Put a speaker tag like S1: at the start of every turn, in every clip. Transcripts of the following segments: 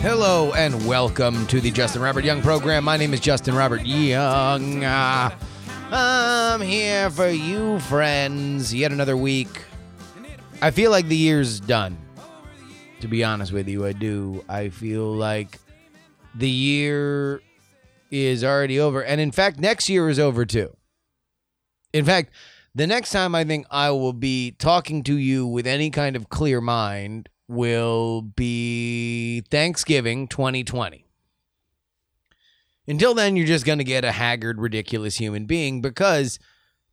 S1: Hello and welcome to the Justin Robert Young program. My name is Justin Robert Young. Uh, I'm here for you, friends. Yet another week. I feel like the year's done. To be honest with you, I do. I feel like the year is already over. And in fact, next year is over too. In fact, the next time I think I will be talking to you with any kind of clear mind will be Thanksgiving 2020. Until then, you're just going to get a haggard, ridiculous human being because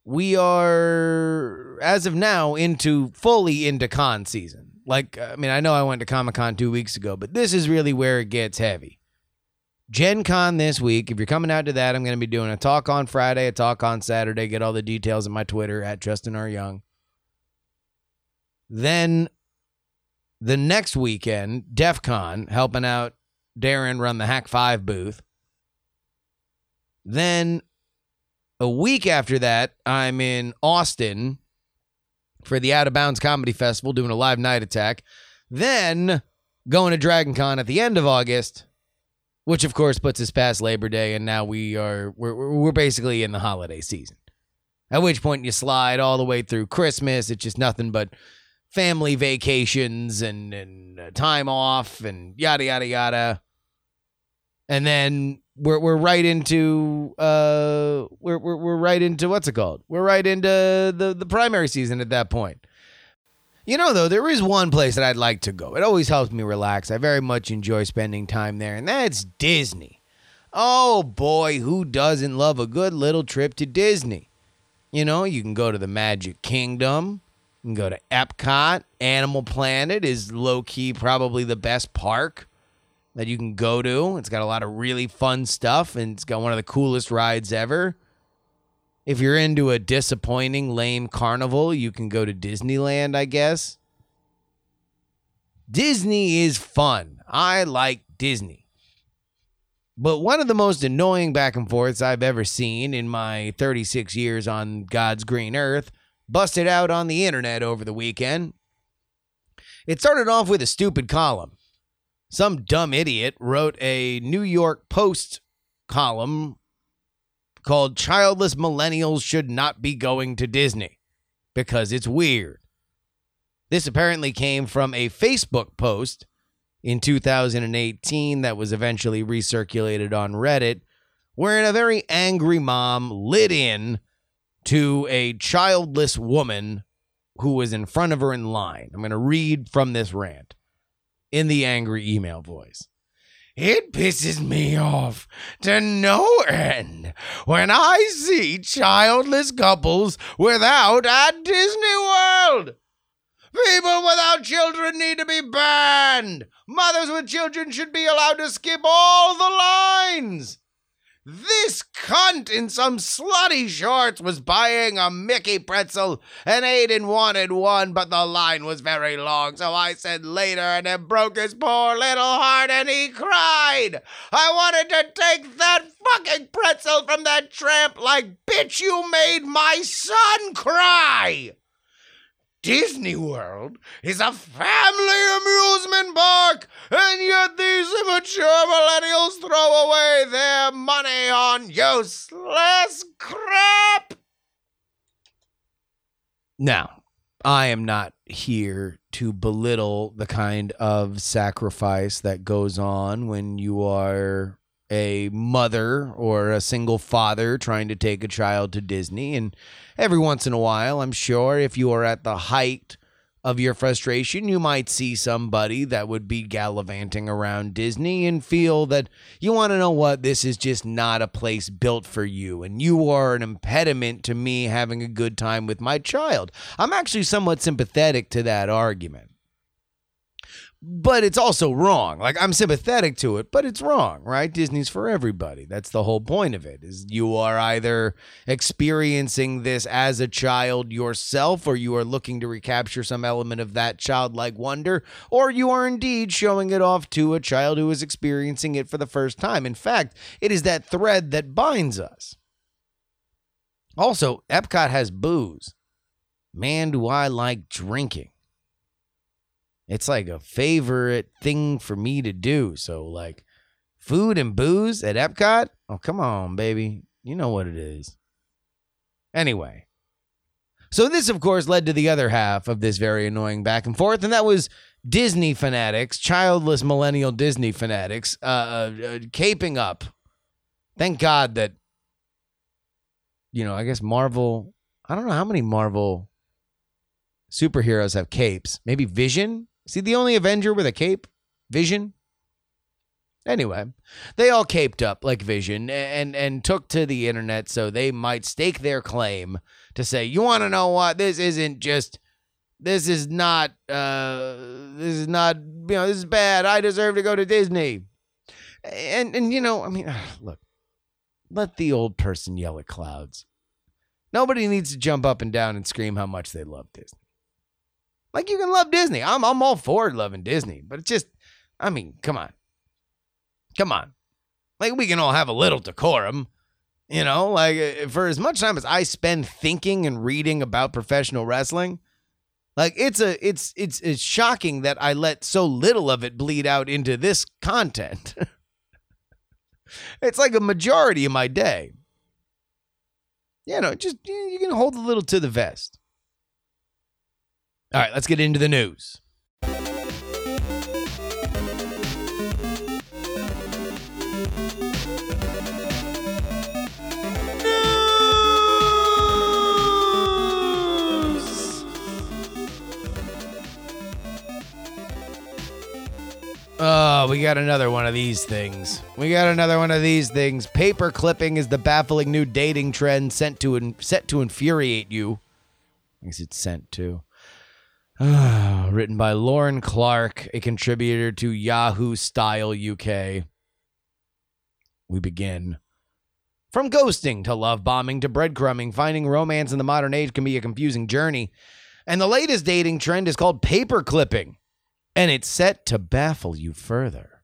S1: we are, as of now, into fully into con season. Like, I mean, I know I went to Comic Con two weeks ago, but this is really where it gets heavy. Gen Con this week. If you're coming out to that, I'm going to be doing a talk on Friday, a talk on Saturday. Get all the details on my Twitter at Justin R. Young. Then the next weekend, DEF CON, helping out Darren run the Hak5 booth. Then a week after that, I'm in Austin for the Out of Bounds Comedy Festival doing a live night attack. Then going to Dragon Con at the end of August, which of course puts us past Labor Day, and now we are we're we're basically in the holiday season. At which point you slide all the way through Christmas. It's just nothing but family vacations and and uh, time off and yada yada yada. And then we're we're right into uh we're we're we're right into what's it called? We're right into the the primary season at that point. You know though, there is one place that I'd like to go. It always helps me relax. I very much enjoy spending time there, and that's Disney. Oh boy, who doesn't love a good little trip to Disney? You know, you can go to the Magic Kingdom. You can go to Epcot. Animal Planet is low key probably the best park that you can go to. It's got a lot of really fun stuff and it's got one of the coolest rides ever. If you're into a disappointing, lame carnival, you can go to Disneyland, I guess. Disney is fun. I like Disney. But one of the most annoying back and forths I've ever seen in my 36 years on God's green earth busted out on the internet over the weekend. It started off with a stupid column. Some dumb idiot wrote a New York Post column called Childless Millennials Should Not Be Going to Disney because it's weird. This apparently came from a Facebook post in 2018 that was eventually recirculated on Reddit, wherein a very angry mom lit in to a childless woman who was in front of her in line. I'm going to read from this rant in the angry email voice. It pisses me off to no end when I see childless couples without at Disney World. People without children need to be banned. Mothers with children should be allowed to skip all the lines. This cunt in some slutty shorts was buying a Mickey pretzel, and Aiden wanted one, but the line was very long, so I said later, and it broke his poor little heart, and he cried. I wanted to take that fucking pretzel from that tramp like, bitch, you made my son cry. Disney World is a family amusement park, and yet these immature millennials throw away their money on useless crap. Now, I am not here to belittle the kind of sacrifice that goes on when you are a mother or a single father trying to take a child to Disney. And every once in a while, I'm sure if you are at the height of your frustration, you might see somebody that would be gallivanting around Disney and feel that you want to know what this is just not a place built for you and you are an impediment to me having a good time with my child. I'm actually somewhat sympathetic to that argument but it's also wrong. Like I'm sympathetic to it, but it's wrong, right? Disney's for everybody. That's the whole point of it. Is you are either experiencing this as a child yourself or you are looking to recapture some element of that childlike wonder or you are indeed showing it off to a child who is experiencing it for the first time. In fact, it is that thread that binds us. Also, Epcot has booze. Man, do I like drinking it's like a favorite thing for me to do. So like food and booze at Epcot? Oh, come on, baby. You know what it is. Anyway. So this of course led to the other half of this very annoying back and forth and that was Disney fanatics, childless millennial Disney fanatics uh, uh, uh caping up. Thank God that you know, I guess Marvel, I don't know how many Marvel superheroes have capes. Maybe Vision is he the only Avenger with a cape? Vision? Anyway, they all caped up like Vision and and took to the internet so they might stake their claim to say, "You want to know what? This isn't just this is not uh this is not you know, this is bad. I deserve to go to Disney." And and you know, I mean, look. Let the old person yell at clouds. Nobody needs to jump up and down and scream how much they love Disney. Like you can love Disney. I'm I'm all for loving Disney, but it's just I mean, come on. Come on. Like we can all have a little decorum. You know, like uh, for as much time as I spend thinking and reading about professional wrestling, like it's a it's it's it's shocking that I let so little of it bleed out into this content. it's like a majority of my day. You know, just you can hold a little to the vest. All right, let's get into the news. Oh, we got another one of these things. We got another one of these things. Paper clipping is the baffling new dating trend sent to in, set to infuriate you. I guess it's sent to. Written by Lauren Clark, a contributor to Yahoo Style UK. We begin. From ghosting to love bombing to breadcrumbing, finding romance in the modern age can be a confusing journey. And the latest dating trend is called paper clipping, and it's set to baffle you further.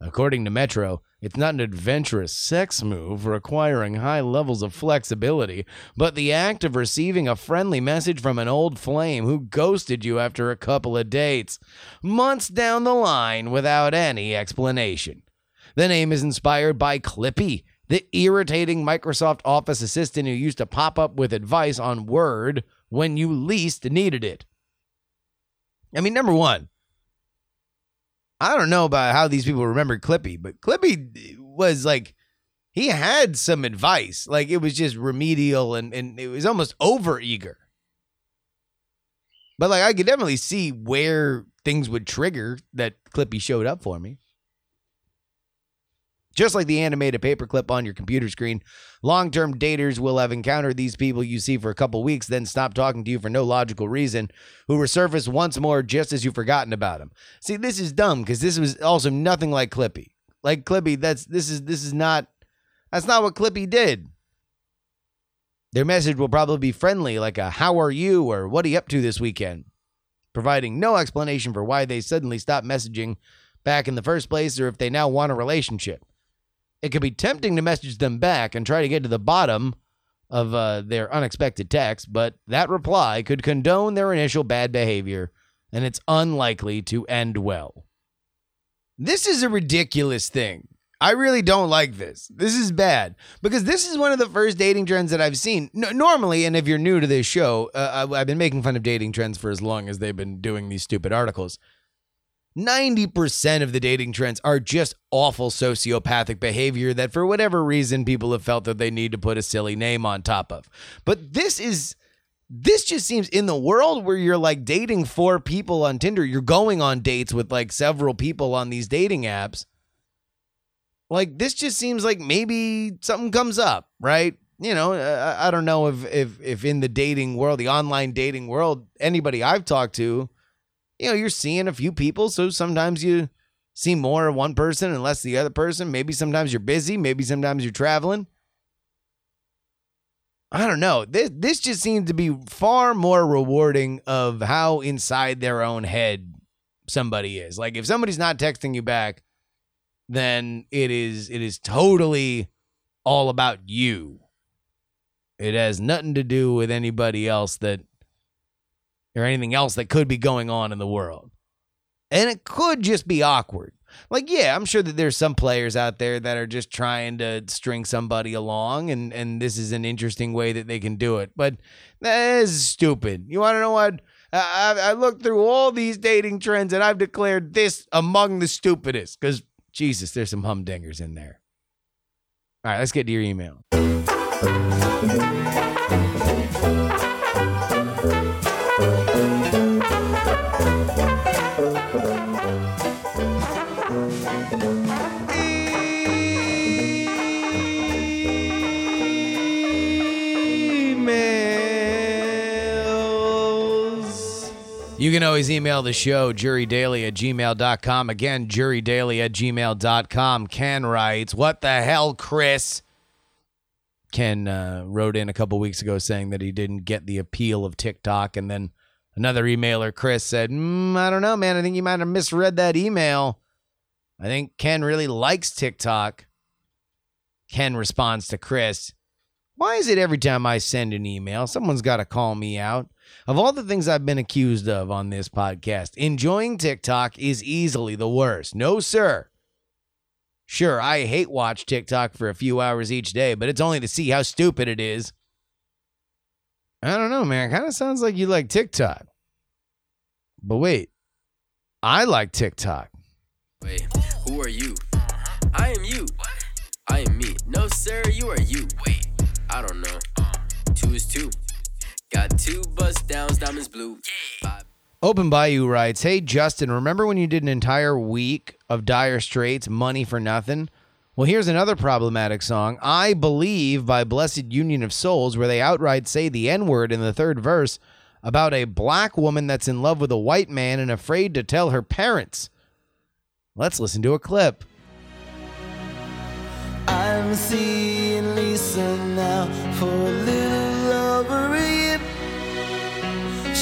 S1: According to Metro, it's not an adventurous sex move requiring high levels of flexibility, but the act of receiving a friendly message from an old flame who ghosted you after a couple of dates, months down the line without any explanation. The name is inspired by Clippy, the irritating Microsoft Office assistant who used to pop up with advice on Word when you least needed it. I mean, number one, I don't know about how these people remember Clippy, but Clippy was like he had some advice. Like it was just remedial and, and it was almost over eager. But like I could definitely see where things would trigger that Clippy showed up for me. Just like the animated paperclip on your computer screen, long term daters will have encountered these people you see for a couple weeks, then stop talking to you for no logical reason, who resurface once more just as you've forgotten about them. See, this is dumb because this was also nothing like Clippy. Like Clippy, that's this is this is not that's not what Clippy did. Their message will probably be friendly, like a how are you or what are you up to this weekend, providing no explanation for why they suddenly stopped messaging back in the first place or if they now want a relationship it could be tempting to message them back and try to get to the bottom of uh, their unexpected text, but that reply could condone their initial bad behavior, and it's unlikely to end well. This is a ridiculous thing. I really don't like this. This is bad because this is one of the first dating trends that I've seen. No, normally, and if you're new to this show, uh, I've been making fun of dating trends for as long as they've been doing these stupid articles. 90% of the dating trends are just awful sociopathic behavior that, for whatever reason, people have felt that they need to put a silly name on top of. But this is this just seems in the world where you're like dating four people on Tinder, you're going on dates with like several people on these dating apps. Like this just seems like maybe something comes up, right? You know, uh, I, I don't know if if if in the dating world, the online dating world, anybody I've talked to, you know, you're seeing a few people, so sometimes you see more of one person and less the other person. Maybe sometimes you're busy, maybe sometimes you're traveling. I don't know. This this just seems to be far more rewarding of how inside their own head somebody is. Like if somebody's not texting you back, then it is it is totally all about you. It has nothing to do with anybody else that or anything else that could be going on in the world. And it could just be awkward. Like, yeah, I'm sure that there's some players out there that are just trying to string somebody along, and and this is an interesting way that they can do it. But that is stupid. You want to know what? I, I looked through all these dating trends, and I've declared this among the stupidest. Because Jesus, there's some humdingers in there. All right, let's get to your email. You can always email the show, jurydaily at gmail.com. Again, jurydaily at gmail.com. Ken writes, What the hell, Chris? Ken uh, wrote in a couple weeks ago saying that he didn't get the appeal of TikTok. And then another emailer, Chris, said, mm, I don't know, man. I think you might have misread that email. I think Ken really likes TikTok. Ken responds to Chris, Why is it every time I send an email, someone's got to call me out? Of all the things I've been accused of on this podcast, enjoying TikTok is easily the worst. No, sir. Sure, I hate watch TikTok for a few hours each day, but it's only to see how stupid it is. I don't know, man. Kind of sounds like you like TikTok. But wait, I like TikTok.
S2: Wait, who are you? I am you. I am me. No, sir, you are you. Wait, I don't know. Two is two. Got two bust downs, diamonds blue. Five.
S1: Open Bayou writes, Hey, Justin, remember when you did an entire week of Dire Straits, Money for Nothing? Well, here's another problematic song, I Believe by Blessed Union of Souls, where they outright say the N word in the third verse about a black woman that's in love with a white man and afraid to tell her parents. Let's listen to a clip.
S3: I'm seeing Lisa now for a little over a year.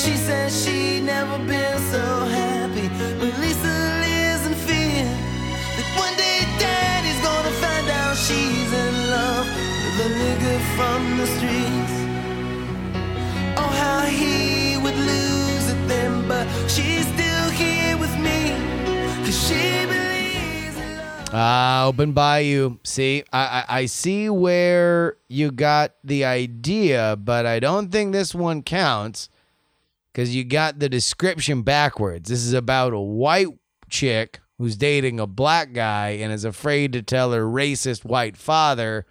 S3: She says she never been so happy, but Lisa lives in fear that one day Daddy's gonna find out she's in love with a nigga from the streets. Oh, how he would lose it then, but she's still here with me, cause she believes in love.
S1: Ah, open bayou. See, I, I I see where you got the idea, but I don't think this one counts because you got the description backwards. This is about a white chick who's dating a black guy and is afraid to tell her racist white father.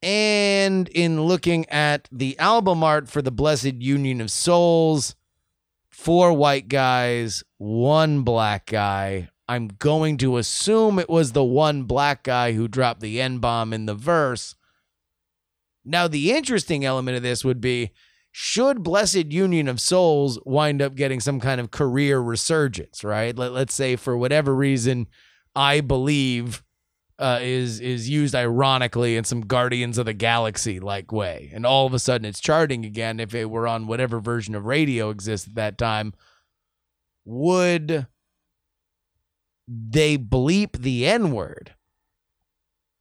S1: And in looking at the album art for the Blessed Union of Souls, four white guys, one black guy. I'm going to assume it was the one black guy who dropped the N bomb in the verse. Now, the interesting element of this would be should Blessed Union of Souls wind up getting some kind of career resurgence, right? Let, let's say for whatever reason, I believe uh, is is used ironically in some Guardians of the Galaxy like way, and all of a sudden it's charting again. If it were on whatever version of radio exists at that time, would they bleep the N word?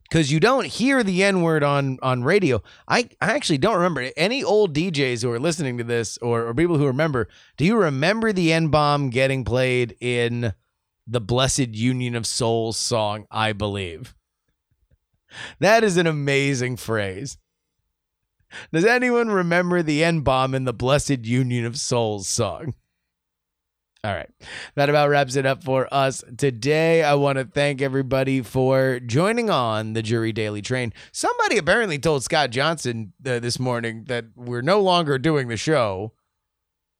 S1: Because you don't hear the N word on on radio. I, I actually don't remember any old DJs who are listening to this or, or people who remember. Do you remember the N bomb getting played in the Blessed Union of Souls song? I believe that is an amazing phrase. Does anyone remember the N bomb in the Blessed Union of Souls song? All right. That about wraps it up for us today. I want to thank everybody for joining on the Jury Daily Train. Somebody apparently told Scott Johnson uh, this morning that we're no longer doing the show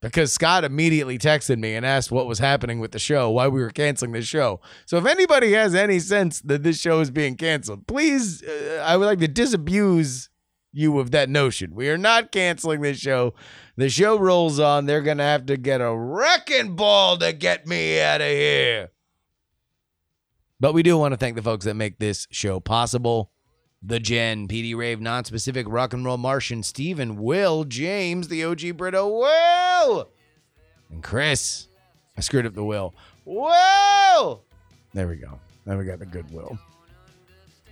S1: because Scott immediately texted me and asked what was happening with the show, why we were canceling the show. So if anybody has any sense that this show is being canceled, please, uh, I would like to disabuse you of that notion. We are not canceling this show. The show rolls on. They're going to have to get a wrecking ball to get me out of here. But we do want to thank the folks that make this show possible. The Jen, PD Rave, Non-Specific, Rock and Roll Martian, Steven, Will, James, the OG Brito, Will, and Chris. I screwed up the Will. Will! There we go. Now we got the good Will.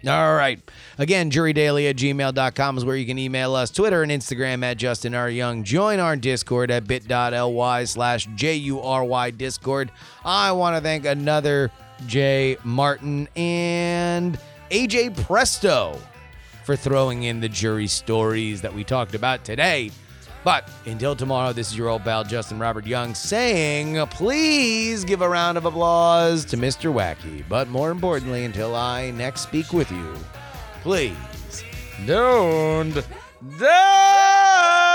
S1: All right. Again, jurydaily at gmail.com is where you can email us. Twitter and Instagram at Justin R. Young. Join our Discord at bit.ly slash J-U-R-Y Discord. I want to thank another Jay Martin and AJ Presto for throwing in the jury stories that we talked about today. But until tomorrow, this is your old pal Justin Robert Young saying, please give a round of applause to Mr. Wacky. But more importantly, until I next speak with you, please don't die.